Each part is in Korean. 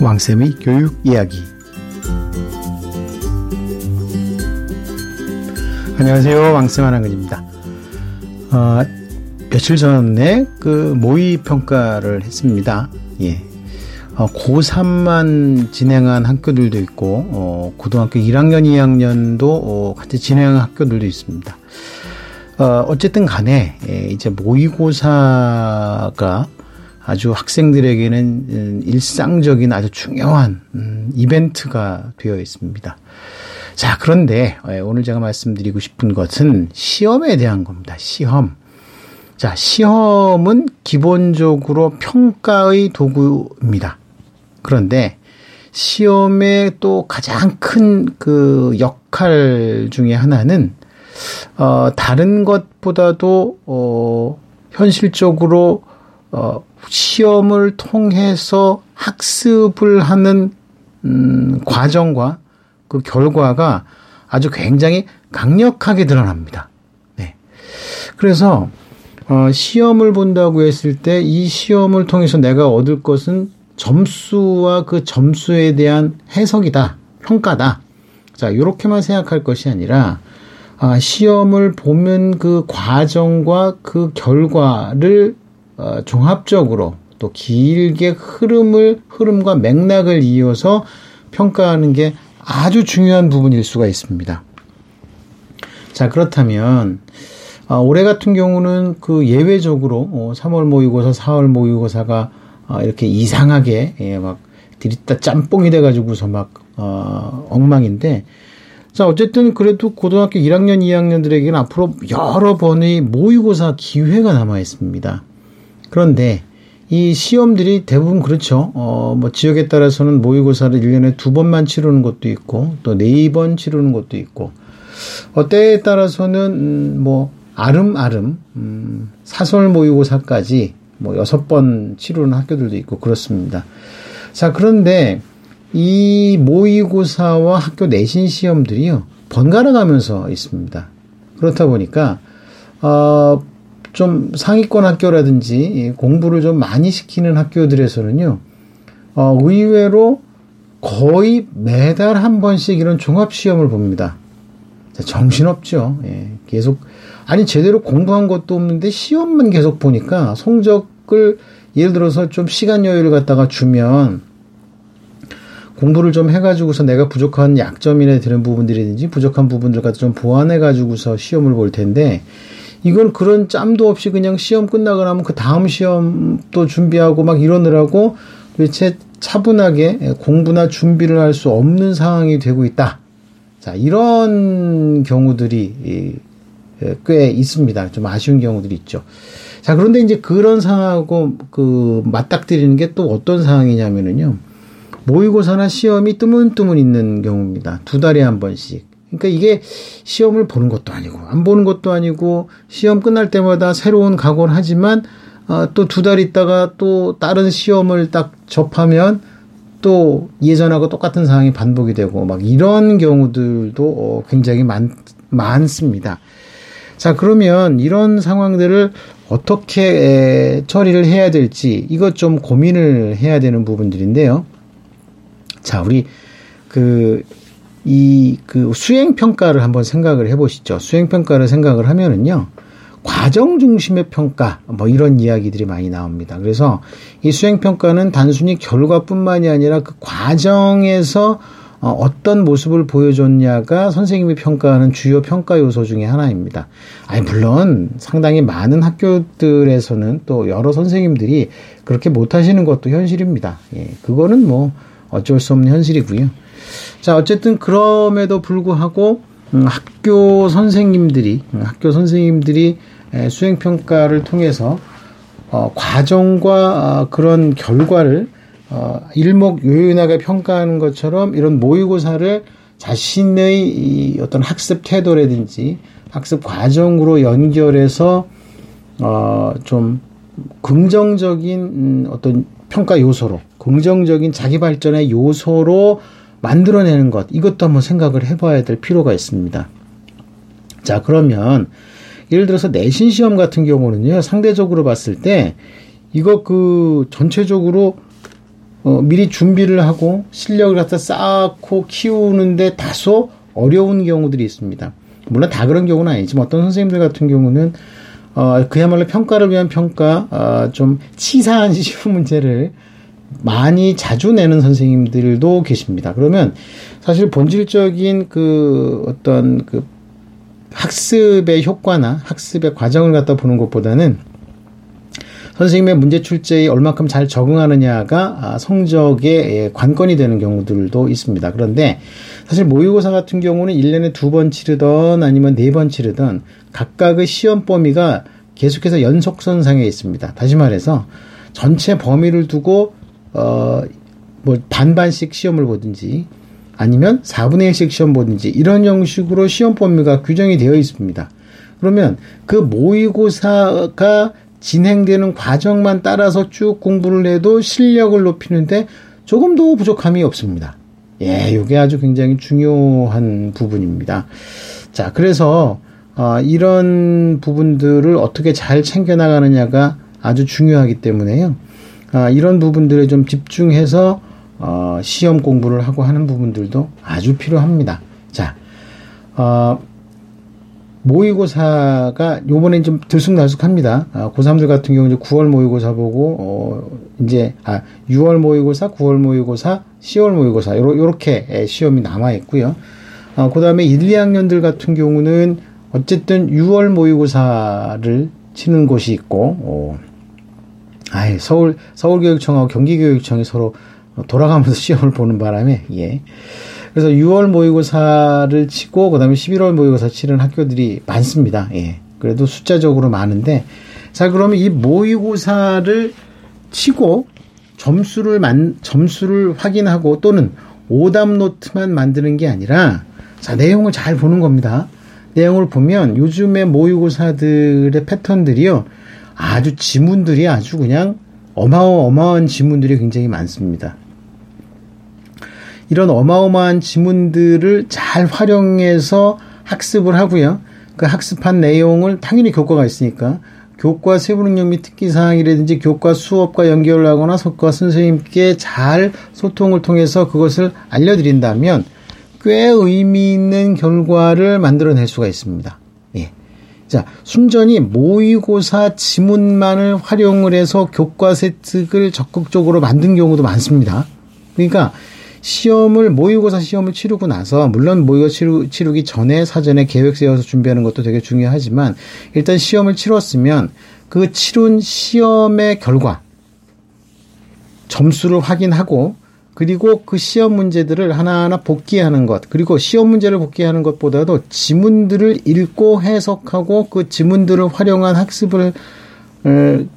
왕쌤의 교육 이야기. 안녕하세요. 왕쌤 한한근입니다. 어, 며칠 전에 그 모의 평가를 했습니다. 예. 어, 고3만 진행한 학교들도 있고, 어, 고등학교 1학년, 2학년도 어, 같이 진행한 학교들도 있습니다. 어, 어쨌든 간에, 예, 이제 모의고사가 아주 학생들에게는 음, 일상적인 아주 중요한 음, 이벤트가 되어 있습니다. 자, 그런데 예, 오늘 제가 말씀드리고 싶은 것은 시험에 대한 겁니다. 시험. 자, 시험은 기본적으로 평가의 도구입니다. 그런데 시험의 또 가장 큰 그 역할 중에 하나는 어 다른 것보다도 어 현실적으로 어 시험을 통해서 학습을 하는 음, 과정과 그 결과가 아주 굉장히 강력하게 드러납니다. 네. 그래서 어, 시험을 본다고 했을 때 이 시험을 통해서 내가 얻을 것은 점수와 그 점수에 대한 해석이다, 평가다. 자, 이렇게만 생각할 것이 아니라 아, 시험을 보면 그 과정과 그 결과를 어, 종합적으로 또 길게 흐름을 흐름과 맥락을 이어서 평가하는 게 아주 중요한 부분일 수가 있습니다. 자 그렇다면 어, 올해 같은 경우는 그 예외적으로 어, 3월 모의고사, 4월 모의고사가 어, 이렇게 이상하게 예, 막 들이다 짬뽕이 돼가지고서 막 어, 엉망인데 자 어쨌든 그래도 고등학교 1학년, 2학년들에게는 앞으로 여러 번의 모의고사 기회가 남아 있습니다. 그런데 이 시험들이 대부분 그렇죠. 어, 뭐 지역에 따라서는 모의고사를 1년에 두 번만 치르는 것도 있고 또 네 번 치르는 것도 있고 어, 때에 따라서는 음, 뭐 아름아름 음, 사설 모의고사까지 뭐 여섯 번 치르는 학교들도 있고 그렇습니다. 자 그런데 이 모의고사와 학교 내신 시험들이요 번갈아 가면서 있습니다. 그렇다 보니까 어, 좀 상위권 학교라든지 공부를 좀 많이 시키는 학교들에서는요, 어, 의외로 거의 매달 한 번씩 이런 종합시험을 봅니다. 정신없죠. 예, 계속, 아니, 제대로 공부한 것도 없는데 시험만 계속 보니까 성적을 예를 들어서 좀 시간 여유를 갖다가 주면 공부를 좀 해가지고서 내가 부족한 약점이나 되는 부분들이든지 부족한 부분들 갖다 좀 보완해가지고서 시험을 볼 텐데 이건 그런 짬도 없이 그냥 시험 끝나고 나면 그 다음 시험 또 준비하고 막 이러느라고 도대체 차분하게 공부나 준비를 할 수 없는 상황이 되고 있다. 자, 이런 경우들이 꽤 있습니다. 좀 아쉬운 경우들이 있죠. 자, 그런데 이제 그런 상황하고 그 맞닥뜨리는 게 또 어떤 상황이냐면은요. 모의고사나 시험이 뜨문뜨문 있는 경우입니다. 두 달에 한 번씩. 그러니까 이게 시험을 보는 것도 아니고 안 보는 것도 아니고 시험 끝날 때마다 새로운 각오를 하지만 어, 또 두 달 있다가 또 다른 시험을 딱 접하면 또 예전하고 똑같은 상황이 반복이 되고 막 이런 경우들도 어, 굉장히 많, 많습니다. 자, 그러면 이런 상황들을 어떻게 에, 처리를 해야 될지 이것 좀 고민을 해야 되는 부분들인데요. 자, 우리 그 이 그 수행 평가를 한번 생각을 해보시죠. 수행 평가를 생각을 하면은요. 과정 중심의 평가 뭐 이런 이야기들이 많이 나옵니다. 그래서 이 수행 평가는 단순히 결과뿐만이 아니라 그 과정에서 어, 어떤 모습을 보여줬냐가 선생님이 평가하는 주요 평가 요소 중에 하나입니다. 아니 물론 상당히 많은 학교들에서는 또 여러 선생님들이 그렇게 못하시는 것도 현실입니다. 예, 그거는 뭐 어쩔 수 없는 현실이고요. 자, 어쨌든 그럼에도 불구하고 음, 학교 선생님들이 음, 학교 선생님들이 수행 평가를 통해서 어, 과정과 어, 그런 결과를 어, 일목요연하게 평가하는 것처럼 이런 모의고사를 자신의 이 어떤 학습 태도라든지 학습 과정으로 연결해서 어, 좀 긍정적인 음, 어떤 평가 요소로 긍정적인 자기 발전의 요소로 만들어내는 것, 이것도 한번 생각을 해봐야 될 필요가 있습니다. 자, 그러면, 예를 들어서 내신 시험 같은 경우는요, 상대적으로 봤을 때, 이거 그, 전체적으로, 어, 미리 준비를 하고 실력을 갖다 쌓고 키우는데 다소 어려운 경우들이 있습니다. 물론 다 그런 경우는 아니지만 어떤 선생님들 같은 경우는 어, 그야말로 평가를 위한 평가, 어, 좀 치사한 시험 문제를 많이 자주 내는 선생님들도 계십니다. 그러면 사실 본질적인 그 어떤 그 학습의 효과나 학습의 과정을 갖다 보는 것보다는 선생님의 문제 출제에 얼마큼 잘 적응하느냐가 아, 성적의 관건이 되는 경우들도 있습니다. 그런데 사실 모의고사 같은 경우는 1년에 두 번 치르던 아니면 네 번 치르던 각각의 시험 범위가 계속해서 연속선상에 있습니다. 다시 말해서 전체 범위를 두고 어 뭐 반반씩 시험을 보든지 아니면 4분의 1씩 시험 보든지 이런 형식으로 시험 범위가 규정이 되어 있습니다. 그러면 그 모의고사가 진행되는 과정만 따라서 쭉 공부를 해도 실력을 높이는데 조금도 부족함이 없습니다. 예, 이게 아주 굉장히 중요한 부분입니다. 자, 그래서 어, 이런 부분들을 어떻게 잘 챙겨 나가느냐가 아주 중요하기 때문에요. 아, 이런 부분들에 좀 집중해서 어, 시험 공부를 하고 하는 부분들도 아주 필요합니다. 자, 어, 모의고사가 요번엔 좀 들쑥날쑥합니다. 아, 고3들 같은 경우 이제 9월 모의고사 보고, 어, 이제, 아, 6월 모의고사, 9월 모의고사, 10월 모의고사, 요러, 요렇게 시험이 남아 있고요. 아, 그 다음에 1, 2학년들 같은 경우는 어쨌든 6월 모의고사를 치는 곳이 있고, 어, 아예 서울, 서울교육청하고 경기교육청이 서로 돌아가면서 시험을 보는 바람에, 예. 그래서 6월 모의고사를 치고 그다음에 11월 모의고사 치는 학교들이 많습니다. 예. 그래도 숫자적으로 많은데 자 그러면 이 모의고사를 치고 점수를 만 점수를 확인하고 또는 오답 노트만 만드는 게 아니라 자 내용을 잘 보는 겁니다. 내용을 보면 요즘의 모의고사들의 패턴들이요 아주 지문들이 아주 그냥 어마어마한 지문들이 굉장히 많습니다. 이런 어마어마한 지문들을 잘 활용해서 학습을 하고요. 그 학습한 내용을 당연히 교과가 있으니까 교과 세부 능력 및 특기 사항이라든지 교과 수업과 연결 하거나 석과 선생님께 잘 소통을 통해서 그것을 알려드린다면 꽤 의미 있는 결과를 만들어낼 수가 있습니다. 예. 자, 순전히 모의고사 지문만을 활용을 해서 교과 세특을 적극적으로 만든 경우도 많습니다. 그러니까 시험을 모의고사 시험을 치르고 나서 물론 모의고사 치르, 치르기 전에 사전에 계획 세워서 준비하는 것도 되게 중요하지만 일단 시험을 치렀으면 그 치른 시험의 결과 점수를 확인하고 그리고 그 시험 문제들을 하나하나 복기하는 것, 그리고 시험 문제를 복기하는 것보다도 지문들을 읽고 해석하고 그 지문들을 활용한 학습을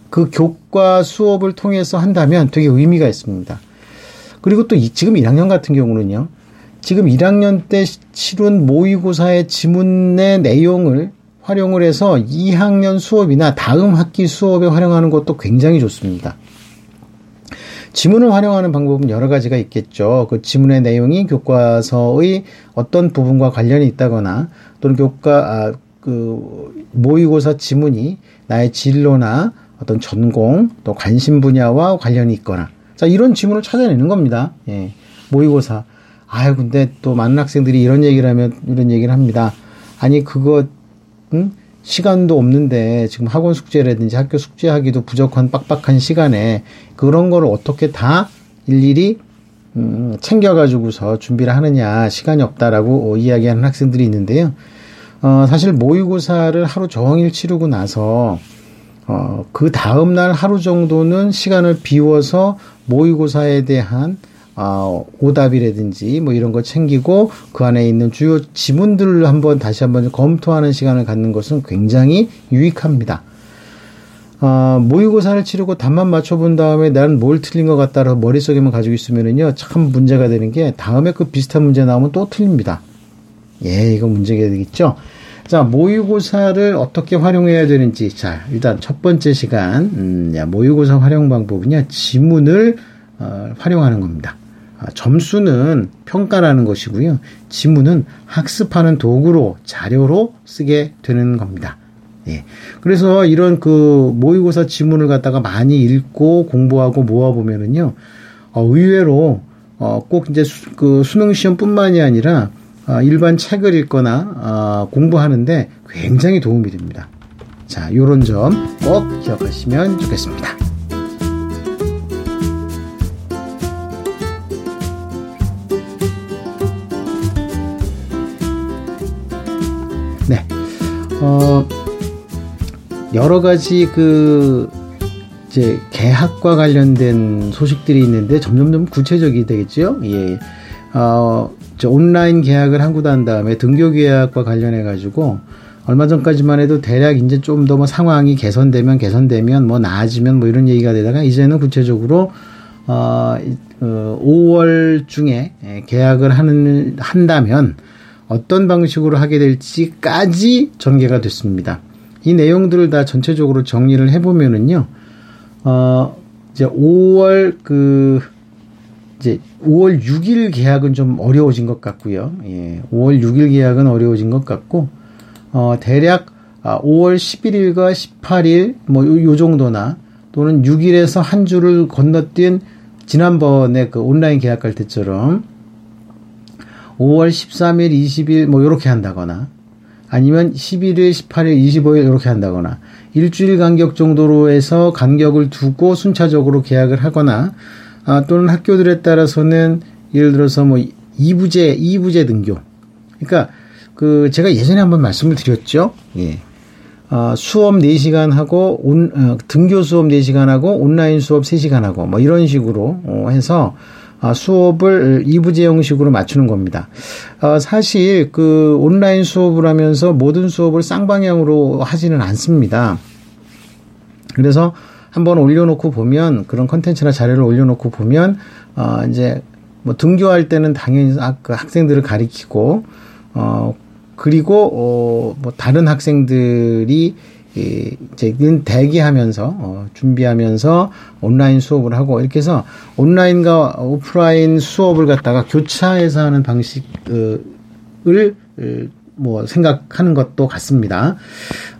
그 교과 수업을 통해서 한다면 되게 의미가 있습니다. 그리고 또 이, 지금 1학년 같은 경우는요. 지금 1학년 때 치른 모의고사의 지문의 내용을 활용을 해서 2학년 수업이나 다음 학기 수업에 활용하는 것도 굉장히 좋습니다. 지문을 활용하는 방법은 여러 가지가 있겠죠. 그 지문의 내용이 교과서의 어떤 부분과 관련이 있다거나 또는 교과 아, 그 모의고사 지문이 나의 진로나 어떤 전공 또 관심 분야와 관련이 있거나 자, 이런 지문을 찾아내는 겁니다. 예. 모의고사. 아유, 근데 또 많은 학생들이 이런 얘기를 하면 이런 얘기를 합니다. 아니, 그거, 응? 시간도 없는데 지금 학원 숙제라든지 학교 숙제하기도 부족한 빡빡한 시간에 그런 거를 어떻게 다 일일이 음, 챙겨가지고서 준비를 하느냐 시간이 없다라고 이야기하는 학생들이 있는데요. 어, 사실 모의고사를 하루 종일 치르고 나서 어, 그 다음날 하루 정도는 시간을 비워서 모의고사에 대한 어, 오답이라든지 뭐 이런 거 챙기고 그 안에 있는 주요 지문들을 한번 다시 한번 검토하는 시간을 갖는 것은 굉장히 유익합니다. 어, 모의고사를 치르고 답만 맞춰본 다음에 나는 뭘 틀린 것 같다라고 머릿속에만 가지고 있으면은요, 참 문제가 되는 게 다음에 그 비슷한 문제 나오면 또 틀립니다. 예, 이거 문제가 되겠죠? 자, 모의고사를 어떻게 활용해야 되는지. 자, 일단 첫 번째 시간, 음, 야, 모의고사 활용 방법은요, 지문을, 어, 활용하는 겁니다. 아, 점수는 평가라는 것이고요. 지문은 학습하는 도구로, 자료로 쓰게 되는 겁니다. 예. 그래서 이런 그 모의고사 지문을 갖다가 많이 읽고 공부하고 모아보면은요, 어, 의외로 어, 꼭 이제 수, 그 수능 시험뿐만이 아니라 어, 일반 책을 읽거나 어, 공부하는데 굉장히 도움이 됩니다. 자, 요런 점 꼭 기억하시면 좋겠습니다. 어, 여러 가지 그 이제 계약과 관련된 소식들이 있는데 점점점 구체적이 되겠죠. 예. 어, 저 온라인 계약을 한 다음에 등교 계약과 관련해 가지고 얼마 전까지만 해도 대략 이제 좀 더 뭐 상황이 개선되면 개선되면 뭐 나아지면 뭐 이런 얘기가 되다가 이제는 구체적으로 어, 어 5월 중에 예, 계약을 하는 한다면 어떤 방식으로 하게 될지까지 전개가 됐습니다. 이 내용들을 다 전체적으로 정리를 해보면은요, 어, 이제 5월 그, 이제 5월 6일 계약은 좀 어려워진 것 같고요. 예, 5월 6일 계약은 어려워진 것 같고, 어, 대략 5월 아, 11일과 18일, 뭐, 요, 요 정도나, 또는 6일에서 한 주를 건너뛴 지난번에 그 온라인 계약할 때처럼 5월 13일, 20일 뭐 요렇게 한다거나 아니면 11일, 18일, 25일 이렇게 한다거나 일주일 간격 정도로 해서 간격을 두고 순차적으로 계약을 하거나 아, 또는 학교들에 따라서는 예를 들어서 뭐 2부제, 2부제 등교. 그러니까 그 제가 예전에 한번 말씀을 드렸죠. 예. 어, 수업 4시간 하고 온, 어, 등교 수업 4시간 하고 온라인 수업 3시간 하고 뭐 이런 식으로 어, 해서 아, 수업을 2부제 형식으로 맞추는 겁니다. 어, 사실 그 온라인 수업을 하면서 모든 수업을 쌍방향으로 하지는 않습니다. 그래서 한번 올려놓고 보면 그런 컨텐츠나 자료를 올려놓고 보면 어, 이제 뭐 등교할 때는 당연히 그 학생들을 가리키고 어 그리고 어뭐 다른 학생들이 이 이제 대기하면서 어, 준비하면서 온라인 수업을 하고 이렇게 해서 온라인과 오프라인 수업을 갖다가 교차해서 하는 방식을 뭐 생각하는 것도 같습니다.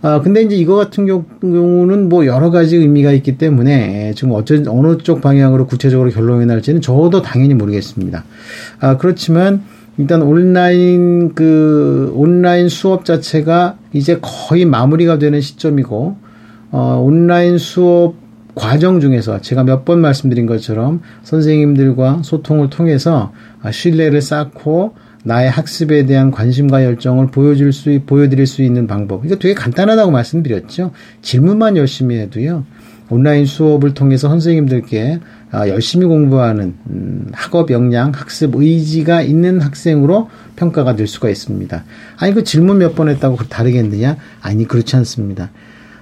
아 근데 이제 이거 같은 경우는 뭐 여러 가지 의미가 있기 때문에 지금 어쩌 어느 쪽 방향으로 구체적으로 결론이 날지는 저도 당연히 모르겠습니다. 아 그렇지만 일단 온라인 그 온라인 수업 자체가 이제 거의 마무리가 되는 시점이고 어 온라인 수업 과정 중에서 제가 몇 번 말씀드린 것처럼 선생님들과 소통을 통해서 신뢰를 쌓고 나의 학습에 대한 관심과 열정을 보여줄 수, 보여드릴 수 있는 방법. 이거 되게 간단하다고 말씀드렸죠. 질문만 열심히 해도요. 온라인 수업을 통해서 선생님들께 아, 열심히 공부하는 음, 학업 역량, 학습 의지가 있는 학생으로 평가가 될 수가 있습니다. 아니 그 질문 몇 번 했다고 다르겠느냐? 아니 그렇지 않습니다.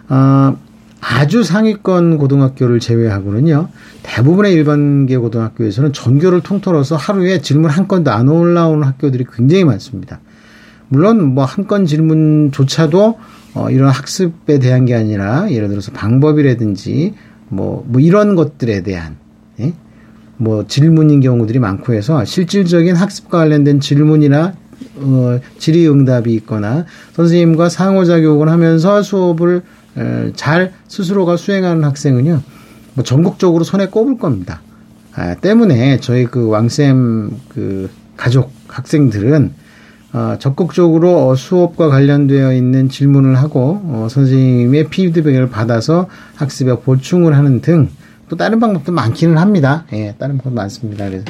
아, 아주 상위권 고등학교를 제외하고는요, 대부분의 일반계 고등학교에서는 전교를 통틀어서 하루에 질문 한 건도 안 올라오는 학교들이 굉장히 많습니다. 물론 뭐 한 건 질문조차도 어, 이런 학습에 대한 게 아니라 예를 들어서 방법이라든지 뭐, 뭐 이런 것들에 대한 예? 뭐 질문인 경우들이 많고 해서 실질적인 학습과 관련된 질문이나 어, 질의응답이 있거나 선생님과 상호작용을 하면서 수업을 에, 잘 스스로가 수행하는 학생은요 뭐 전국적으로 손에 꼽을 겁니다. 아, 때문에 저희 그 왕쌤 그 가족 학생들은 어, 적극적으로 어, 수업과 관련되어 있는 질문을 하고 어, 선생님의 피드백을 받아서 학습에 보충을 하는 등 또 다른 방법도 많기는 합니다. 예, 다른 방법 많습니다. 그래서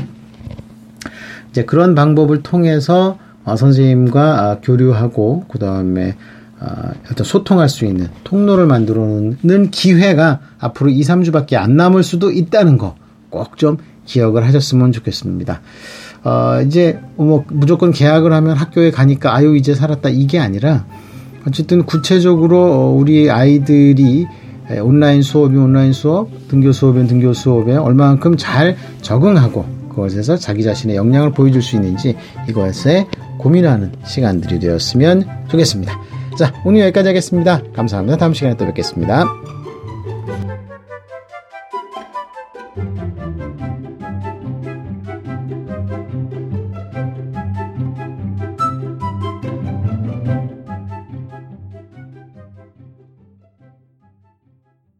이제 그런 방법을 통해서 어, 선생님과 아, 교류하고 그 다음에 어, 어떤 소통할 수 있는 통로를 만들어 놓는 기회가 앞으로 2, 3주밖에 안 남을 수도 있다는 거 꼭 좀 기억을 하셨으면 좋겠습니다. 어, 이제 뭐 무조건 계약을 하면 학교에 가니까 아유 이제 살았다 이게 아니라 어쨌든 구체적으로 우리 아이들이 온라인 수업이 온라인 수업, 등교 수업이 등교 수업에 얼마만큼 잘 적응하고 그것에서 자기 자신의 역량을 보여줄 수 있는지 이것에 고민하는 시간들이 되었으면 좋겠습니다. 자, 오늘 여기까지 하겠습니다. 감사합니다. 다음 시간에 또 뵙겠습니다.